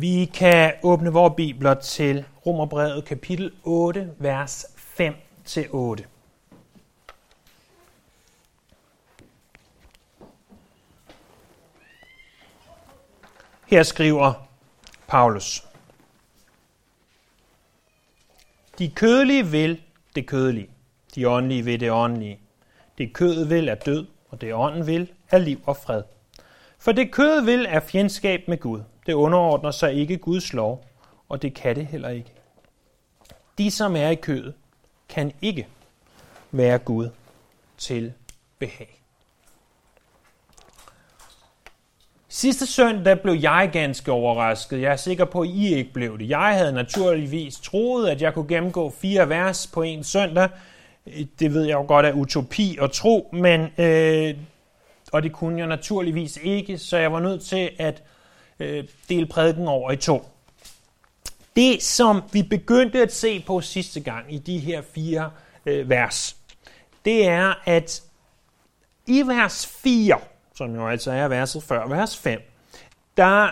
Vi kan åbne vores bibler til Romerbrevet kapitel 8, vers 5-8. Her skriver Paulus. De kødelige vil det kødelige, de åndelige vil det åndelige. Det kød vil er død, og det ånden vil er liv og fred. For det kød vil er fjendskab med Gud. Det underordner sig ikke Guds lov, og det kan det heller ikke. De, som er i kødet, kan ikke være Gud til behag. Sidste søndag blev jeg ganske overrasket. Jeg er sikker på, at I ikke blev det. Jeg havde naturligvis troet, at jeg kunne gennemgå fire vers på en søndag. Det ved jeg jo godt er utopi og tro, men øh, og det kunne jeg naturligvis ikke, så jeg var nødt til at øh, dele prædiken over i to. Det, som vi begyndte at se på sidste gang i de her fire øh, vers, det er, at i vers 4, som jo altså er verset før, vers 5, der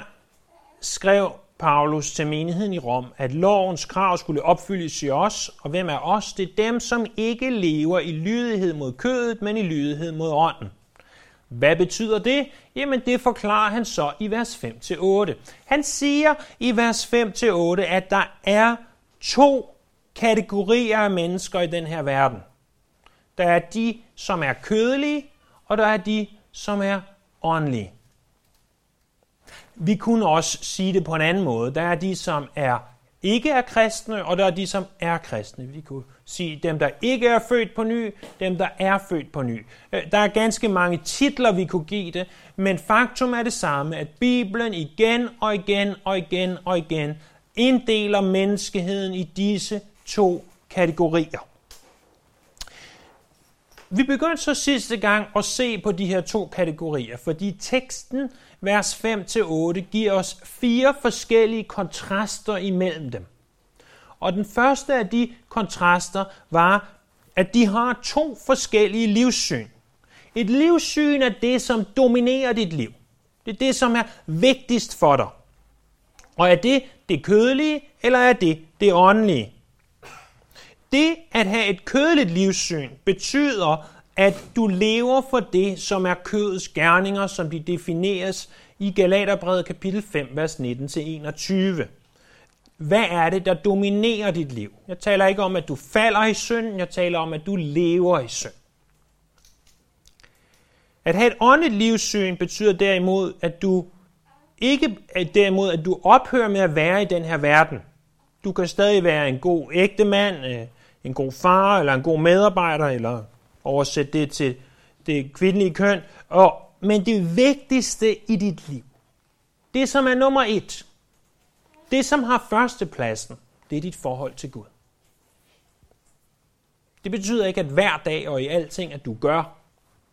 skrev Paulus til menigheden i Rom, at lovens krav skulle opfyldes i os, og hvem er os? Det er dem, som ikke lever i lydighed mod kødet, men i lydighed mod ånden. Hvad betyder det? Jamen det forklarer han så i vers 5-8. Han siger i vers 5-8, at der er to kategorier af mennesker i den her verden. Der er de, som er kødelige, og der er de, som er åndelige. Vi kunne også sige det på en anden måde. Der er de, som er ikke er kristne, og der er de, som er kristne. Vi kunne sige dem, der ikke er født på ny, dem, der er født på ny. Øh, der er ganske mange titler, vi kunne give det, men faktum er det samme, at Bibelen igen og igen og igen og igen inddeler menneskeheden i disse to kategorier. Vi begyndte så sidste gang at se på de her to kategorier, fordi teksten, vers 5-8, giver os fire forskellige kontraster imellem dem. Og den første af de kontraster var, at de har to forskellige livssyn. Et livssyn er det, som dominerer dit liv. Det er det, som er vigtigst for dig. Og er det det kødelige, eller er det det åndelige? Det at have et kødeligt livssyn betyder, at du lever for det, som er kødets gerninger, som de defineres i Galaterbrevet kapitel 5, vers 19-21. Hvad er det, der dominerer dit liv? Jeg taler ikke om, at du falder i synd, jeg taler om, at du lever i synd. At have et åndeligt livssyn betyder derimod, at du ikke derimod, at du ophører med at være i den her verden. Du kan stadig være en god ægtemand, øh, en god far, eller en god medarbejder, eller oversætte det til det kvindelige køn. Og, men det vigtigste i dit liv, det som er nummer et, det som har førstepladsen, det er dit forhold til Gud. Det betyder ikke, at hver dag og i alting, at du gør,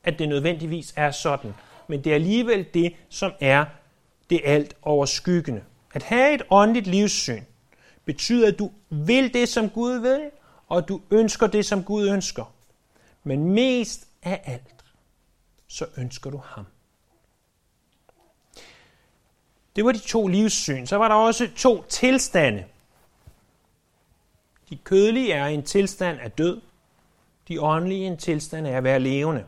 at det nødvendigvis er sådan. Men det er alligevel det, som er det alt overskyggende. At have et åndeligt livssyn betyder, at du vil det, som Gud vil, og du ønsker det, som Gud ønsker. Men mest af alt, så ønsker du ham. Det var de to livssyn. Så var der også to tilstande. De kødelige er en tilstand af død. De åndelige en tilstand af at være levende.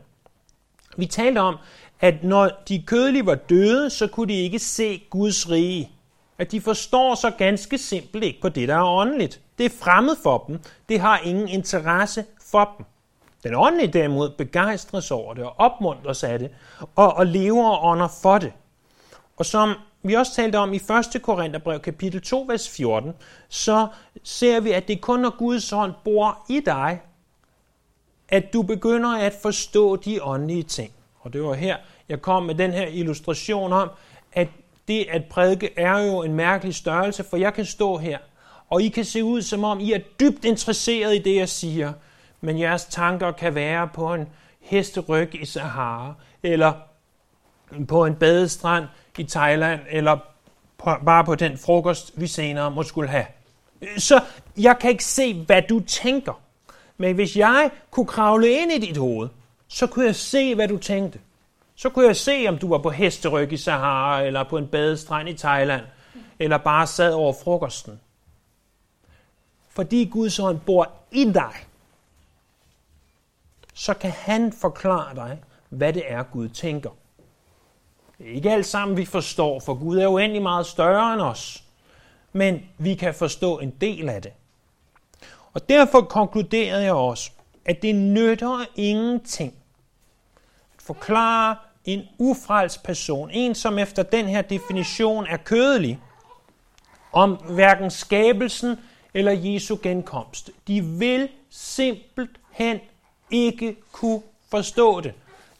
Vi talte om, at når de kødelige var døde, så kunne de ikke se Guds rige. At de forstår så ganske simpelt ikke på det, der er åndeligt. Det er fremmed for dem. Det har ingen interesse for dem. Den åndelige derimod begejstres over det og opmuntres af det, og, og lever og ånder for det. Og som vi også talte om i 1. Korintherbrev kapitel 2, vers 14, så ser vi, at det kun når Guds ånd bor i dig, at du begynder at forstå de åndelige ting. Og det var her, jeg kom med den her illustration om, at det at prædike er jo en mærkelig størrelse, for jeg kan stå her, og I kan se ud som om I er dybt interesseret i det, jeg siger, men jeres tanker kan være på en hesteryg i Sahara, eller på en badestrand i Thailand, eller på, bare på den frokost, vi senere må skulle have. Så jeg kan ikke se, hvad du tænker. Men hvis jeg kunne kravle ind i dit hoved, så kunne jeg se, hvad du tænkte. Så kunne jeg se, om du var på hesteryg i Sahara, eller på en badestrand i Thailand. eller bare sad over frokosten. Fordi Guds ånd bor i dig, så kan han forklare dig, hvad det er, Gud tænker. Det er ikke alt sammen, vi forstår, for Gud er uendelig meget større end os. Men vi kan forstå en del af det. Og derfor konkluderede jeg også, at det nytter ingenting at forklare en ufrelst person, en som efter den her definition er kødelig, om hverken skabelsen eller Jesu genkomst. De vil simpelthen ikke kunne forstå det.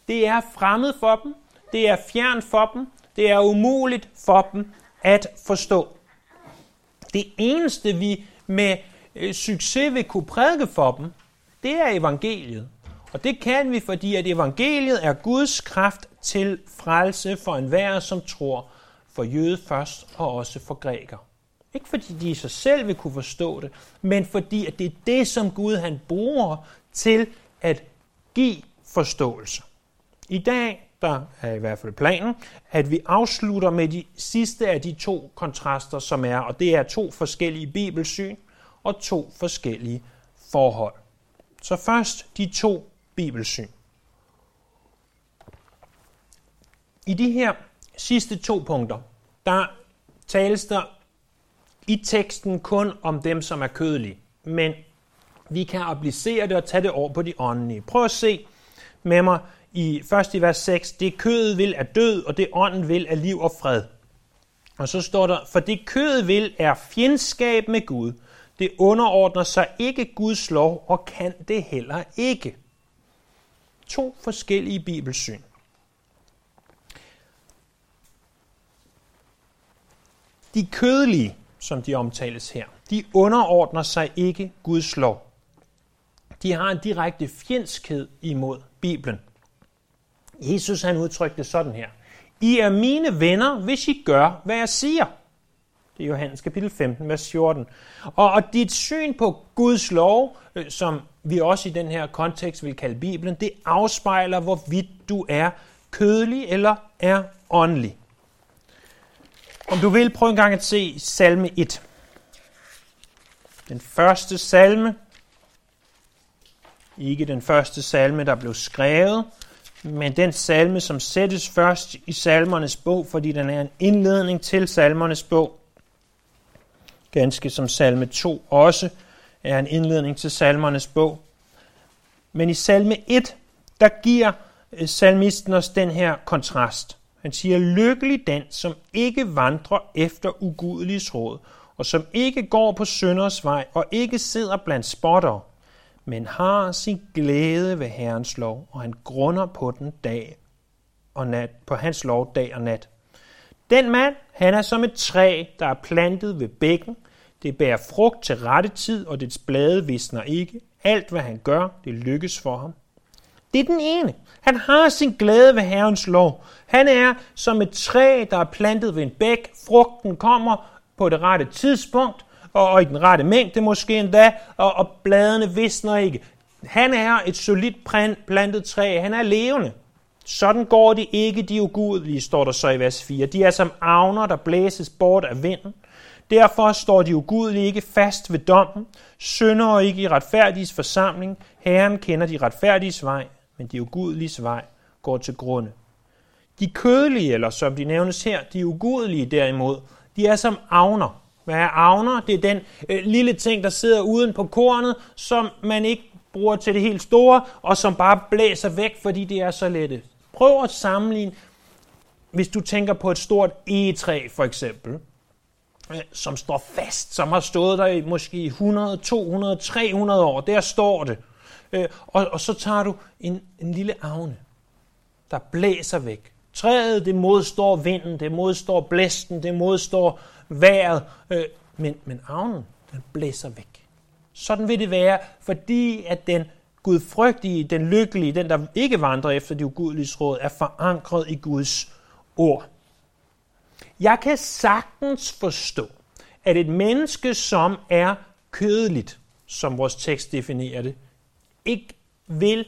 Det er fremmed for dem, det er fjern for dem, det er umuligt for dem at forstå. Det eneste, vi med øh, succes vil kunne prædike for dem, det er evangeliet. Og det kan vi, fordi at evangeliet er Guds kraft til frelse for enhver, som tror, for jøde først og også for græker. Ikke fordi de i sig selv vil kunne forstå det, men fordi at det er det, som Gud han bruger til at give forståelse. I dag der er i hvert fald planen, at vi afslutter med de sidste af de to kontraster, som er, og det er to forskellige bibelsyn og to forskellige forhold. Så først de to bibelsyn. I de her sidste to punkter, der tales der i teksten kun om dem, som er kødelige. Men vi kan applicere det og tage det over på de åndelige. Prøv at se med mig i først i vers 6. Det kødet vil er død, og det ånden vil er liv og fred. Og så står der, for det kødet vil er fjendskab med Gud. Det underordner sig ikke Guds lov og kan det heller ikke. To forskellige bibelsyn. De kødelige, som de omtales her, de underordner sig ikke Guds lov. De har en direkte fjendskhed imod Bibelen. Jesus han udtrykte sådan her. I er mine venner, hvis I gør, hvad jeg siger. Det er Johannes kapitel 15, vers 14. Og, og dit syn på Guds lov, øh, som vi også i den her kontekst vil kalde Bibelen, det afspejler, hvorvidt du er kødelig eller er åndelig. Om du vil, prøv en gang at se salme 1. Den første salme, ikke den første salme, der blev skrevet, men den salme, som sættes først i salmernes bog, fordi den er en indledning til salmernes bog, ganske som salme 2 også er en indledning til salmernes bog. Men i salme 1, der giver øh, salmisten os den her kontrast. Han siger, lykkelig den, som ikke vandrer efter ugudeliges råd, og som ikke går på synders vej, og ikke sidder blandt spottere, men har sin glæde ved Herrens lov, og han grunder på den dag og nat, på hans lov dag og nat. Den mand, han er som et træ, der er plantet ved bækken. Det bærer frugt til rette tid, og dets blade visner ikke. Alt, hvad han gør, det lykkes for ham. Det er den ene. Han har sin glæde ved Herrens lov. Han er som et træ, der er plantet ved en bæk. Frugten kommer på det rette tidspunkt, og, og i den rette mængde måske endda, og, og bladene visner ikke. Han er et solidt plantet træ. Han er levende. Sådan går det ikke de ugudelige, står der så i vers 4. De er som avner, der blæses bort af vinden. Derfor står de ugudelige ikke fast ved dommen, synder ikke i retfærdiges forsamling. Herren kender de retfærdiges vej, men de ugudeliges vej går til grunde. De kødelige, eller som de nævnes her, de ugudelige derimod, de er som avner. Hvad er avner? Det er den øh, lille ting, der sidder uden på kornet, som man ikke bruger til det helt store, og som bare blæser væk, fordi det er så lette. Prøv at sammenligne, hvis du tænker på et stort egetræ for eksempel, øh, som står fast, som har stået der i måske 100, 200, 300 år. Der står det. Øh, og, og så tager du en, en lille avne, der blæser væk. Træet, det modstår vinden, det modstår blæsten, det modstår vejret, øh, men, men avnen, den blæser væk. Sådan vil det være, fordi at den gudfrygtige, den lykkelige, den der ikke vandrer efter de ugudelige råd, er forankret i Guds ord. Jeg kan sagtens forstå, at et menneske, som er kødeligt, som vores tekst definerer det, ikke vil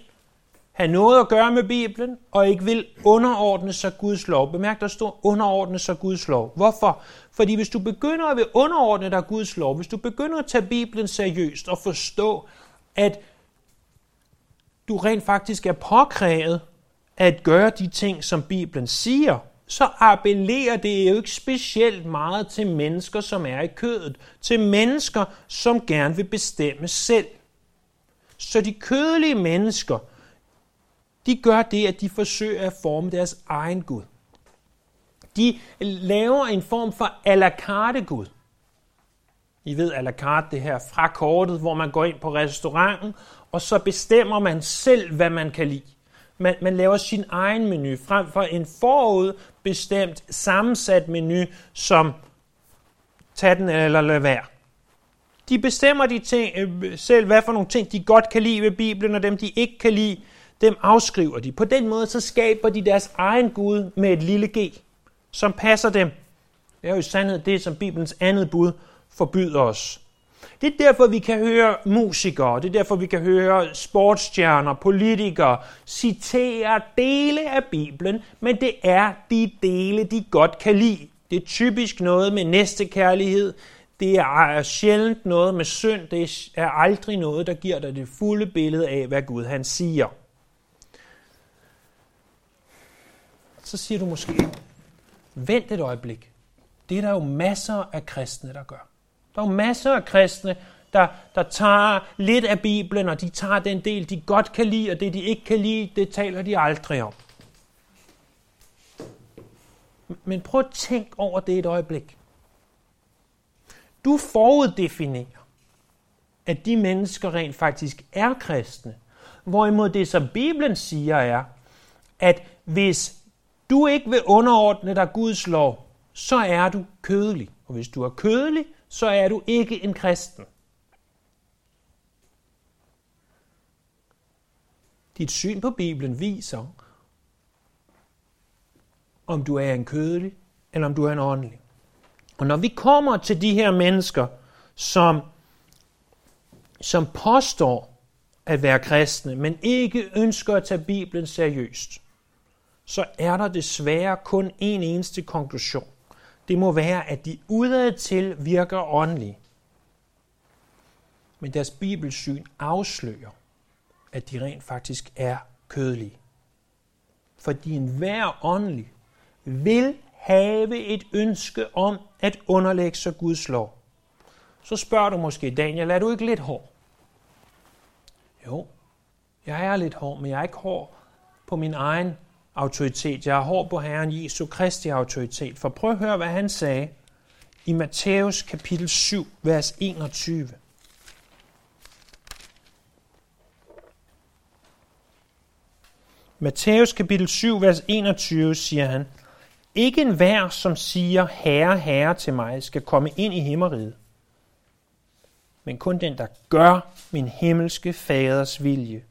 have noget at gøre med Bibelen, og ikke vil underordne sig Guds lov. Bemærk, der står underordne sig Guds lov. Hvorfor? Fordi hvis du begynder at vil underordne dig Guds lov, hvis du begynder at tage Bibelen seriøst og forstå, at du rent faktisk er påkrævet at gøre de ting, som Bibelen siger, så appellerer det jo ikke specielt meget til mennesker, som er i kødet. Til mennesker, som gerne vil bestemme selv. Så de kødelige mennesker, de gør det, at de forsøger at forme deres egen Gud. De laver en form for à la carte Gud. I ved à la carte det her fra kortet, hvor man går ind på restauranten, og så bestemmer man selv, hvad man kan lide. Man, man laver sin egen menu, frem for en forudbestemt sammensat menu, som tag den eller lad være. De bestemmer de ting, øh, selv, hvad for nogle ting, de godt kan lide ved Bibelen, og dem, de ikke kan lide, dem afskriver de. På den måde så skaber de deres egen Gud med et lille g, som passer dem. Det er jo i sandhed det, som Bibelens andet bud forbyder os. Det er derfor, vi kan høre musikere, det er derfor, vi kan høre sportsstjerner, politikere citere dele af Bibelen, men det er de dele, de godt kan lide. Det er typisk noget med næstekærlighed, det er sjældent noget med synd, det er aldrig noget, der giver dig det fulde billede af, hvad Gud han siger. Så siger du måske, vent et øjeblik. Det er der jo masser af kristne, der gør. Der er jo masser af kristne, der, der tager lidt af Bibelen, og de tager den del, de godt kan lide, og det, de ikke kan lide, det taler de aldrig om. Men prøv at tænk over det et øjeblik. Du foruddefinerer, at de mennesker rent faktisk er kristne. Hvorimod det, som Bibelen siger, er, at hvis du ikke vil underordne dig Guds lov, så er du kødelig. Og hvis du er kødelig, så er du ikke en kristen. Dit syn på Bibelen viser, om du er en kødelig, eller om du er en åndelig. Og når vi kommer til de her mennesker, som, som påstår at være kristne, men ikke ønsker at tage Bibelen seriøst, så er der desværre kun en eneste konklusion det må være, at de udadtil virker åndelige. Men deres bibelsyn afslører, at de rent faktisk er kødelige. Fordi enhver åndelig vil have et ønske om at underlægge sig Guds lov. Så spørger du måske, Daniel, er du ikke lidt hård? Jo, jeg er lidt hård, men jeg er ikke hård på min egen autoritet. Jeg har hård på Herren Jesu Kristi autoritet. For prøv at høre, hvad han sagde i Matthæus kapitel 7, vers 21. Matthæus kapitel 7, vers 21 siger han, Ikke en hver, som siger, Herre, Herre til mig, skal komme ind i himmeriget, men kun den, der gør min himmelske faders vilje.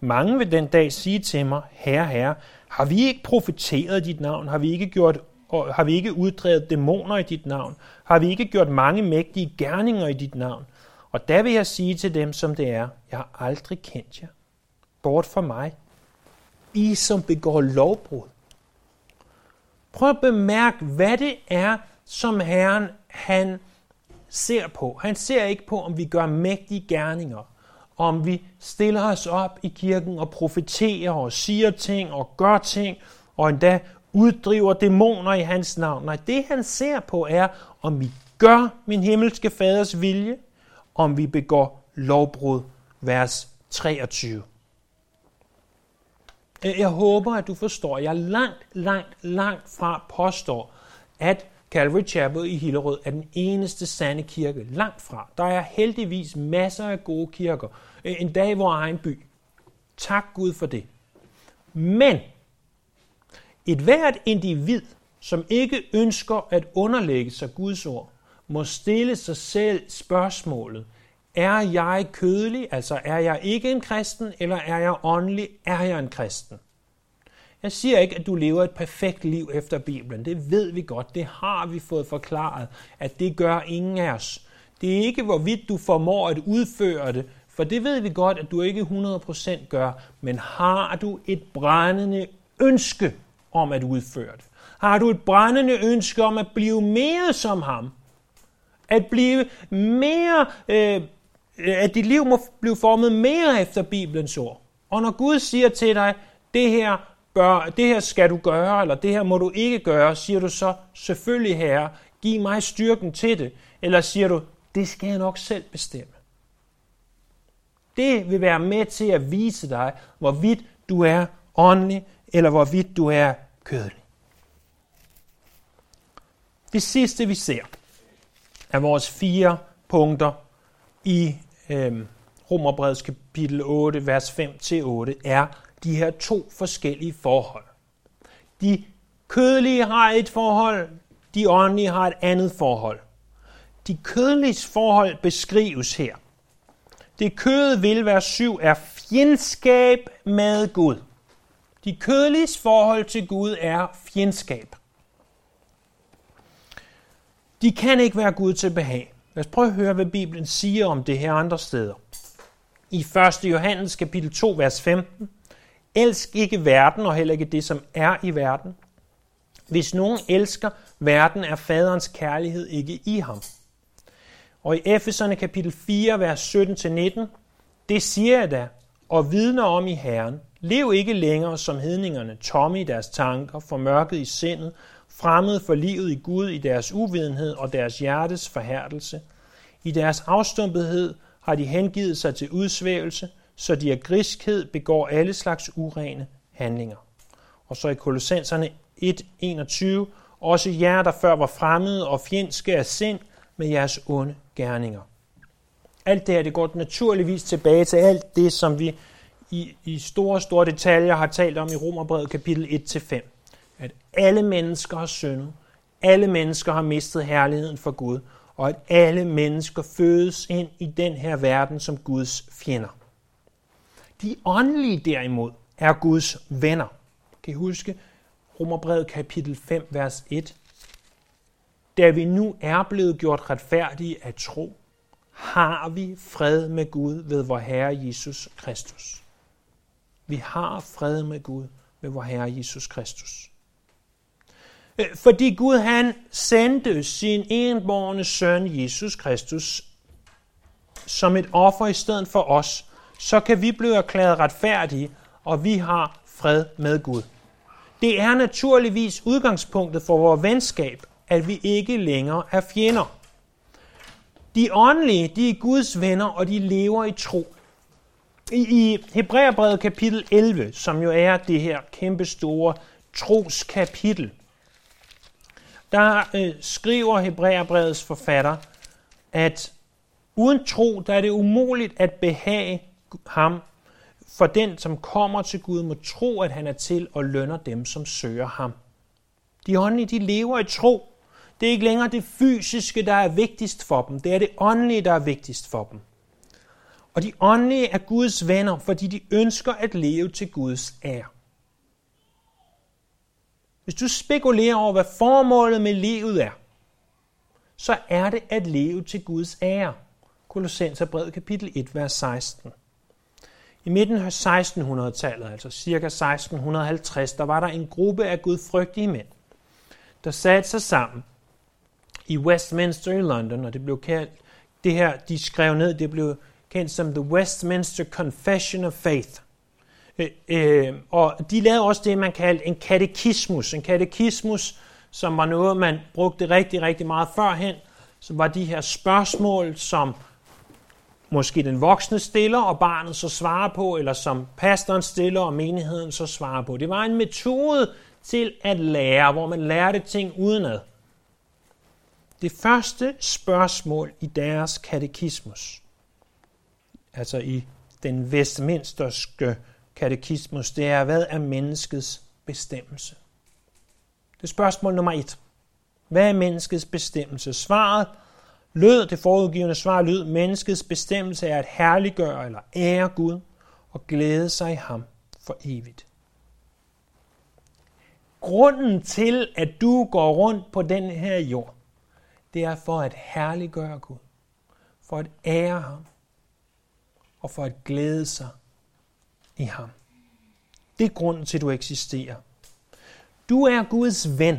Mange vil den dag sige til mig, Herre, Herre, har vi ikke profeteret dit navn? Har vi ikke gjort og har vi ikke uddrevet dæmoner i dit navn? Har vi ikke gjort mange mægtige gerninger i dit navn? Og der vil jeg sige til dem, som det er, jeg har aldrig kendt jer. Bort fra mig. I, som begår lovbrud. Prøv at bemærke, hvad det er, som Herren han ser på. Han ser ikke på, om vi gør mægtige gerninger om vi stiller os op i kirken og profeterer og siger ting og gør ting, og endda uddriver dæmoner i hans navn. Nej, det han ser på er, om vi gør min himmelske faders vilje, om vi begår lovbrud, vers 23. Jeg håber, at du forstår, at jeg langt, langt, langt fra påstår, at Calvary Chapel i Hillerød er den eneste sande kirke. Langt fra. Der er heldigvis masser af gode kirker. Øh, en dag i vores egen by. Tak Gud for det. Men et hvert individ, som ikke ønsker at underlægge sig Guds ord, må stille sig selv spørgsmålet, er jeg kødelig, altså er jeg ikke en kristen, eller er jeg åndelig, er jeg en kristen? Jeg siger ikke, at du lever et perfekt liv efter Bibelen. Det ved vi godt. Det har vi fået forklaret, at det gør ingen af os. Det er ikke, hvorvidt du formår at udføre det For det ved vi godt, at du ikke 100% gør, men har du et brændende ønske om at udføre det? Har du et brændende ønske om at blive mere som ham? At blive mere, øh, at dit liv må blive formet mere efter Bibelens ord. Og når Gud siger til dig, det her, bør, det her skal du gøre, eller det her må du ikke gøre, siger du så, selvfølgelig herre, giv mig styrken til det. Eller siger du, det skal jeg nok selv bestemme. Det vil være med til at vise dig, hvorvidt du er åndelig, eller hvorvidt du er kødelig. Det sidste, vi ser, er vores fire punkter i øh, Romerbrevets kapitel 8, vers 5-8, er de her to forskellige forhold. De kødelige har et forhold, de åndelige har et andet forhold. De kødeliges forhold beskrives her. Det kødet vil være syv er fjendskab med Gud. De kødeliges forhold til Gud er fjendskab. De kan ikke være Gud til behag. Lad os prøve at høre, hvad Bibelen siger om det her andre steder. I 1. Johannes kapitel 2, vers 15. Elsk ikke verden og heller ikke det, som er i verden. Hvis nogen elsker verden, er faderens kærlighed ikke i ham. Og i Efeserne kapitel 4, vers 17-19, det siger jeg da, og vidner om i Herren. Lev ikke længere som hedningerne, tomme i deres tanker, formørket i sindet, fremmed for livet i Gud i deres uvidenhed og deres hjertes forhærdelse. I deres afstumpethed har de hengivet sig til udsvævelse, så de af griskhed begår alle slags urene handlinger. Og så i Kolossenserne 1.21, også jer, der før var fremmede og fjendske af sind med jeres onde gerninger. Alt det her, det går naturligvis tilbage til alt det, som vi i, i store, store detaljer har talt om i Romerbrevet kapitel 1-5 at alle mennesker har syndet, alle mennesker har mistet herligheden for Gud, og at alle mennesker fødes ind i den her verden som Guds fjender. De åndelige derimod er Guds venner. Kan I huske Romerbrevet kapitel 5, vers 1? Da vi nu er blevet gjort retfærdige af tro, har vi fred med Gud ved vor Herre Jesus Kristus. Vi har fred med Gud ved vor Herre Jesus Kristus. Øh, fordi Gud han sendte sin enborne søn Jesus Kristus som et offer i stedet for os, så kan vi blive erklæret retfærdige, og vi har fred med Gud. Det er naturligvis udgangspunktet for vores venskab, at vi ikke længere er fjender. De åndelige, de er Guds venner, og de lever i tro. I, i Hebræerbrevet kapitel 11, som jo er det her kæmpe store troskapitel, der øh, skriver Hebræerbrevets forfatter, at uden tro, der er det umuligt at behage ham, for den, som kommer til Gud, må tro, at han er til og lønner dem, som søger ham. De åndelige, de lever i tro. Det er ikke længere det fysiske, der er vigtigst for dem. Det er det åndelige, der er vigtigst for dem. Og de åndelige er Guds venner, fordi de ønsker at leve til Guds ære. Hvis du spekulerer over, hvad formålet med livet er, så er det at leve til Guds ære. Kolossenserbrevet kapitel 1, vers 16. I midten af 1600-tallet, altså ca. 1650, der var der en gruppe af gudfrygtige mænd, der satte sig sammen i Westminster i London, og det blev kaldt, det her, de skrev ned, det blev kendt som The Westminster Confession of Faith. Øh, øh, og de lavede også det, man kaldte en katekismus. En katekismus, som var noget, man brugte rigtig, rigtig meget førhen, som var de her spørgsmål, som måske den voksne stiller, og barnet så svarer på, eller som pastoren stiller, og menigheden så svarer på. Det var en metode til at lære, hvor man lærte ting udenad. Det første spørgsmål i deres katekismus, altså i den vestminsterske katekismus, det er, hvad er menneskets bestemmelse? Det er spørgsmål nummer et. Hvad er menneskets bestemmelse? Svaret lød, det forudgivende svar lød, menneskets bestemmelse er at herliggøre eller ære Gud og glæde sig i ham for evigt. Grunden til, at du går rundt på den her jord, det er for at herliggøre Gud, for at ære ham, og for at glæde sig i ham. Det er grunden til, at du eksisterer. Du er Guds ven,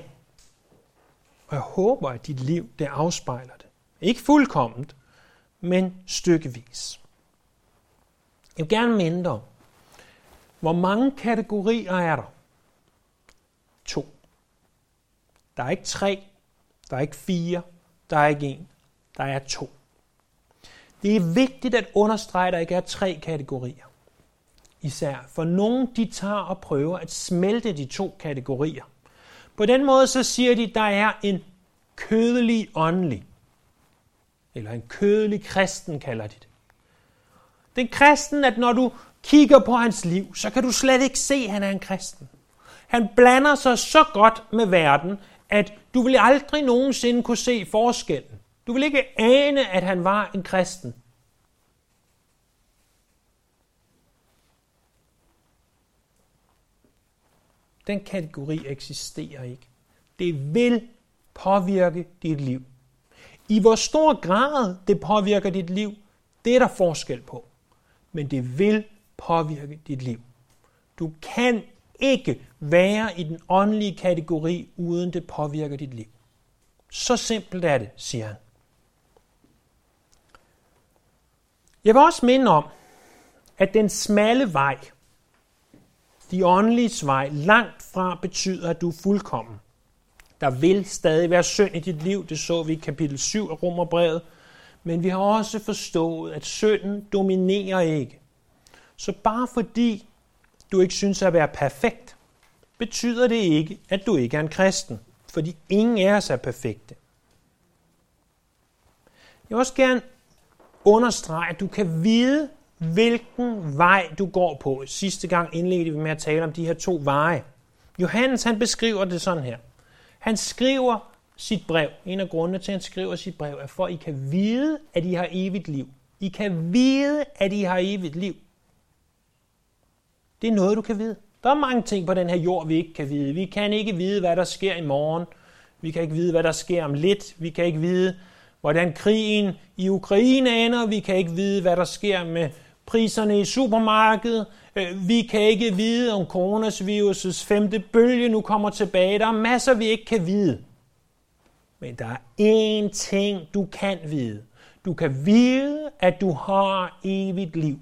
og jeg håber, at dit liv det afspejler. Ikke fuldkomment, men stykkevis. Jeg vil gerne minde dig om, hvor mange kategorier er der? To. Der er ikke tre, der er ikke fire, der er ikke en, der er to. Det er vigtigt at understrege, at der ikke er tre kategorier. Især for nogen, de tager og prøver at smelte de to kategorier. På den måde så siger de, at der er en kødelig åndelig. Eller en kødelig kristen kalder de det. Den kristen, at når du kigger på hans liv, så kan du slet ikke se, at han er en kristen. Han blander sig så godt med verden, at du vil aldrig nogensinde kunne se forskellen. Du vil ikke ane, at han var en kristen. Den kategori eksisterer ikke. Det vil påvirke dit liv. I hvor stor grad det påvirker dit liv, det er der forskel på. Men det vil påvirke dit liv. Du kan ikke være i den åndelige kategori, uden det påvirker dit liv. Så simpelt er det, siger han. Jeg vil også minde om, at den smalle vej, de åndelige vej, langt fra betyder, at du er fuldkommen. Der vil stadig være synd i dit liv, det så vi i kapitel 7 af Romerbrevet, men vi har også forstået, at synden dominerer ikke. Så bare fordi du ikke synes at være perfekt, betyder det ikke, at du ikke er en kristen, fordi ingen af os er perfekte. Jeg vil også gerne understrege, at du kan vide, hvilken vej du går på. Sidste gang indledte vi med at tale om de her to veje. Johannes han beskriver det sådan her. Han skriver sit brev. En af grundene til, at han skriver sit brev, er for, at I kan vide, at I har evigt liv. I kan vide, at I har evigt liv. Det er noget, du kan vide. Der er mange ting på den her jord, vi ikke kan vide. Vi kan ikke vide, hvad der sker i morgen. Vi kan ikke vide, hvad der sker om lidt. Vi kan ikke vide, hvordan krigen i Ukraine ender. Vi kan ikke vide, hvad der sker med priserne i supermarkedet. Øh, vi kan ikke vide, om coronavirusets femte bølge nu kommer tilbage. Der er masser, vi ikke kan vide. Men der er én ting, du kan vide. Du kan vide, at du har evigt liv.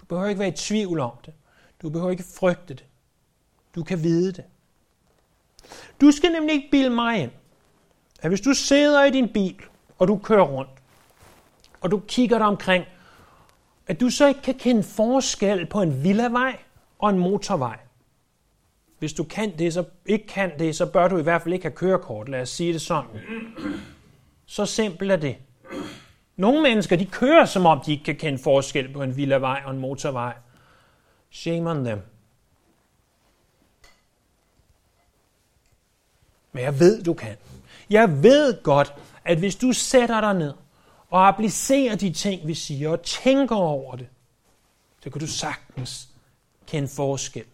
Du behøver ikke være i tvivl om det. Du behøver ikke frygte det. Du kan vide det. Du skal nemlig ikke bilde mig ind, at hvis du sidder i din bil, og du kører rundt, og du kigger dig omkring, at du så ikke kan kende forskel på en villavej og en motorvej. Hvis du kan det, så ikke kan det, så bør du i hvert fald ikke have kørekort. Lad os sige det sådan. Så simpelt er det. Nogle mennesker, de kører, som om de ikke kan kende forskel på en villavej og en motorvej. Shame on them. Men jeg ved, du kan. Jeg ved godt, at hvis du sætter dig ned og applicerer de ting, vi siger, og tænker over det, så kan du sagtens kende forskel.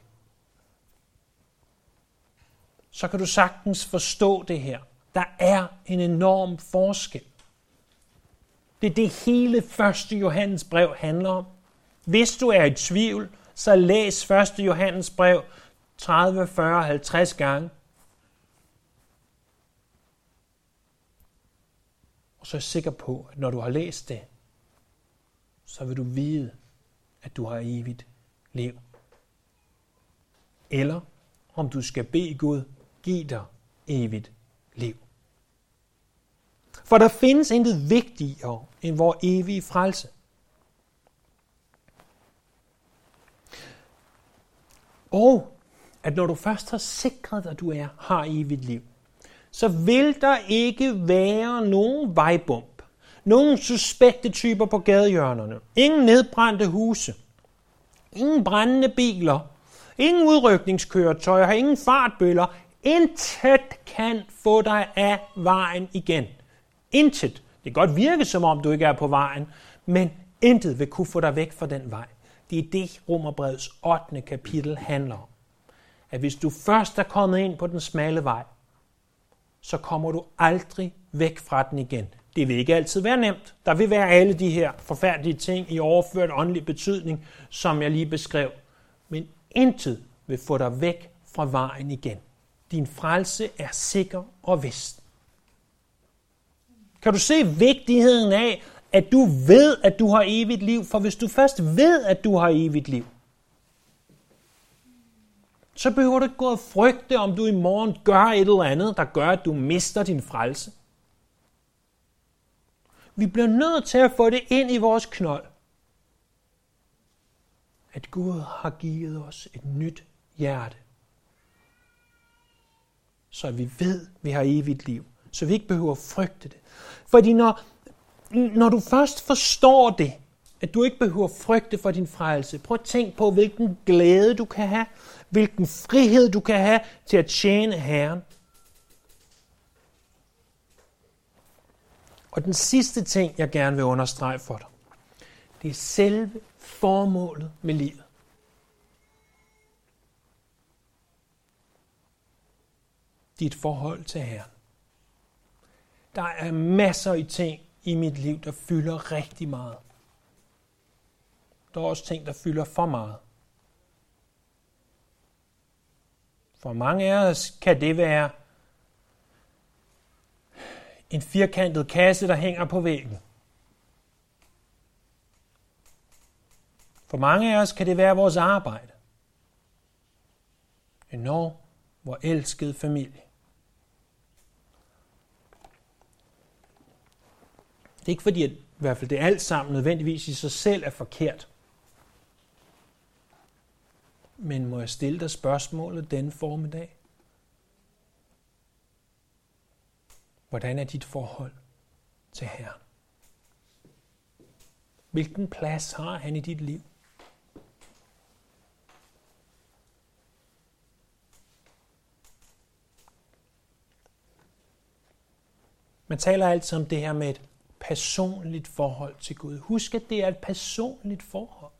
Så kan du sagtens forstå det her. Der er en enorm forskel. Det er det hele første Johannes brev handler om. Hvis du er i tvivl, så læs 1. Johannes brev 30, 40, 50 gange. Og så er jeg sikker på, at når du har læst det, så vil du vide, at du har evigt liv. Eller om du skal bede Gud, give dig evigt liv. For der findes intet vigtigere end vores evige frelse. Og at når du først har sikret at du er, har evigt liv, så vil der ikke være nogen vejbump, nogen suspekte typer på gadehjørnerne, ingen nedbrændte huse, ingen brændende biler, ingen udrykningskøretøjer, ingen fartbøller, intet kan få dig af vejen igen. Intet. Det kan godt virke, som om du ikke er på vejen, men intet vil kunne få dig væk fra den vej. Det er det, Romerbrevets 8. kapitel handler om. At hvis du først er kommet ind på den smalle vej, så kommer du aldrig væk fra den igen. Det vil ikke altid være nemt. Der vil være alle de her forfærdelige ting i overført åndelig betydning, som jeg lige beskrev. Men intet vil få dig væk fra vejen igen. Din frelse er sikker og vist. Kan du se vigtigheden af, at du ved, at du har evigt liv? For hvis du først ved, at du har evigt liv, så behøver du ikke gå og frygte, om du i morgen gør et eller andet, der gør, at du mister din frelse. Vi bliver nødt til at få det ind i vores knold, at Gud har givet os et nyt hjerte, så vi ved, at vi har evigt liv, så vi ikke behøver at frygte det. Fordi når, når du først forstår det, at du ikke behøver frygte for din frelse, prøv at tænk på, hvilken glæde du kan have, hvilken frihed du kan have til at tjene Herren. Og den sidste ting, jeg gerne vil understrege for dig, det er selve formålet med livet. Dit forhold til Herren. Der er masser af ting i mit liv, der fylder rigtig meget. Der er også ting, der fylder for meget. For mange af os kan det være en firkantet kasse, der hænger på væggen. For mange af os kan det være vores arbejde. En når hvor elskede familie. Det er ikke fordi, at i hvert fald det alt sammen nødvendigvis i sig selv er forkert. Men må jeg stille dig spørgsmålet denne formiddag? Hvordan er dit forhold til Herren? Hvilken plads har han i dit liv? Man taler altid om det her med et personligt forhold til Gud. Husk, at det er et personligt forhold.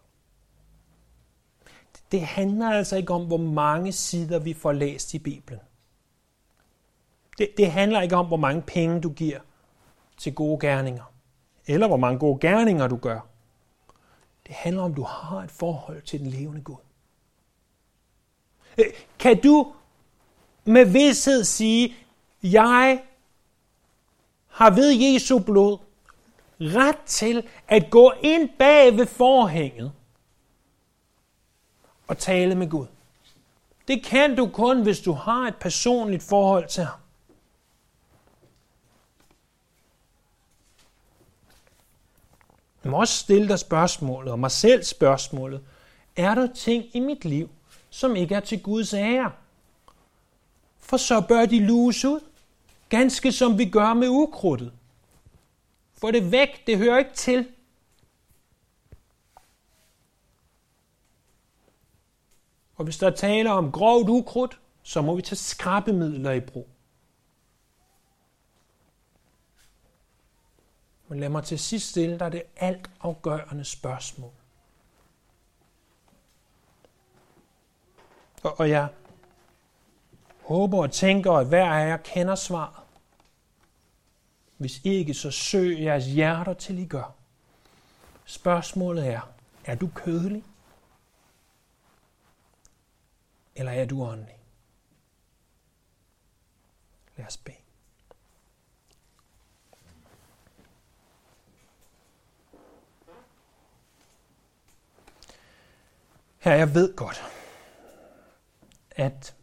Det handler altså ikke om, hvor mange sider vi får læst i Bibelen. Det, det handler ikke om, hvor mange penge du giver til gode gerninger, eller hvor mange gode gerninger du gør. Det handler om, du har et forhold til den levende Gud. Øh, kan du med vidshed sige, jeg har ved Jesu blod ret til at gå ind bag ved forhænget og tale med Gud. Det kan du kun, hvis du har et personligt forhold til ham. Jeg må også stille dig spørgsmålet, og mig selv spørgsmålet. Er der ting i mit liv, som ikke er til Guds ære? For så bør de luges ud, ganske som vi gør med ukrudtet. Få det væk, det hører ikke til. Og hvis der taler om grovt ukrudt, så må vi tage skrabemidler i brug. Men lad mig til sidst stille dig det alt afgørende spørgsmål. Og, og jeg håber og tænker, at hver af jer kender svaret. Hvis ikke, så søg jeres hjerter til I gør. Spørgsmålet er, er du kødelig? Eller er du åndelig? Lad os bede. Her, jeg ved godt, at,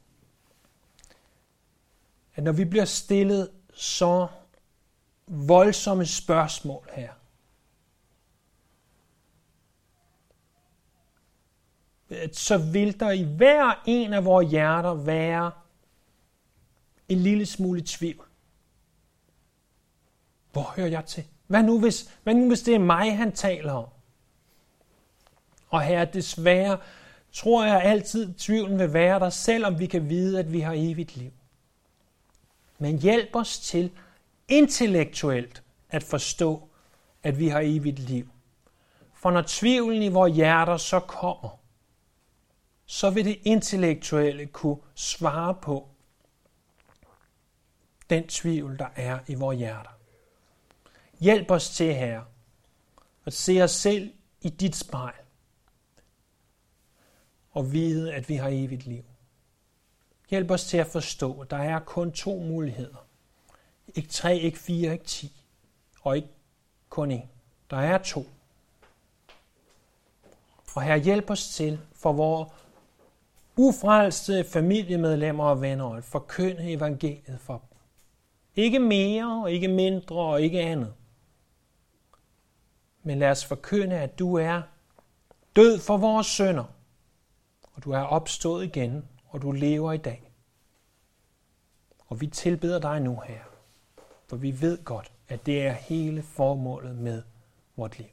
at når vi bliver stillet så voldsomme spørgsmål her, så vil der i hver en af vores hjerter være en lille smule tvivl. Hvor hører jeg til? Hvad nu, hvis, hvad nu, hvis det er mig, han taler om? Og her desværre tror jeg altid, tvivlen vil være der, selvom vi kan vide, at vi har evigt liv. Men hjælp os til intellektuelt at forstå, at vi har evigt liv. For når tvivlen i vores hjerter så kommer, så vil det intellektuelle kunne svare på den tvivl, der er i vores hjerter. Hjælp os til, Herre, at se os selv i dit spejl og vide, at vi har evigt liv. Hjælp os til at forstå, at der er kun to muligheder. Ikke tre, ikke fire, ikke ti, og ikke kun én. Der er to. Og her hjælp os til for vores ufrelste familiemedlemmer og venner at forkynde evangeliet for dem. Ikke mere og ikke mindre og ikke andet. Men lad os forkynde, at du er død for vores sønder, og du er opstået igen, og du lever i dag. Og vi tilbeder dig nu, her, for vi ved godt, at det er hele formålet med vort liv.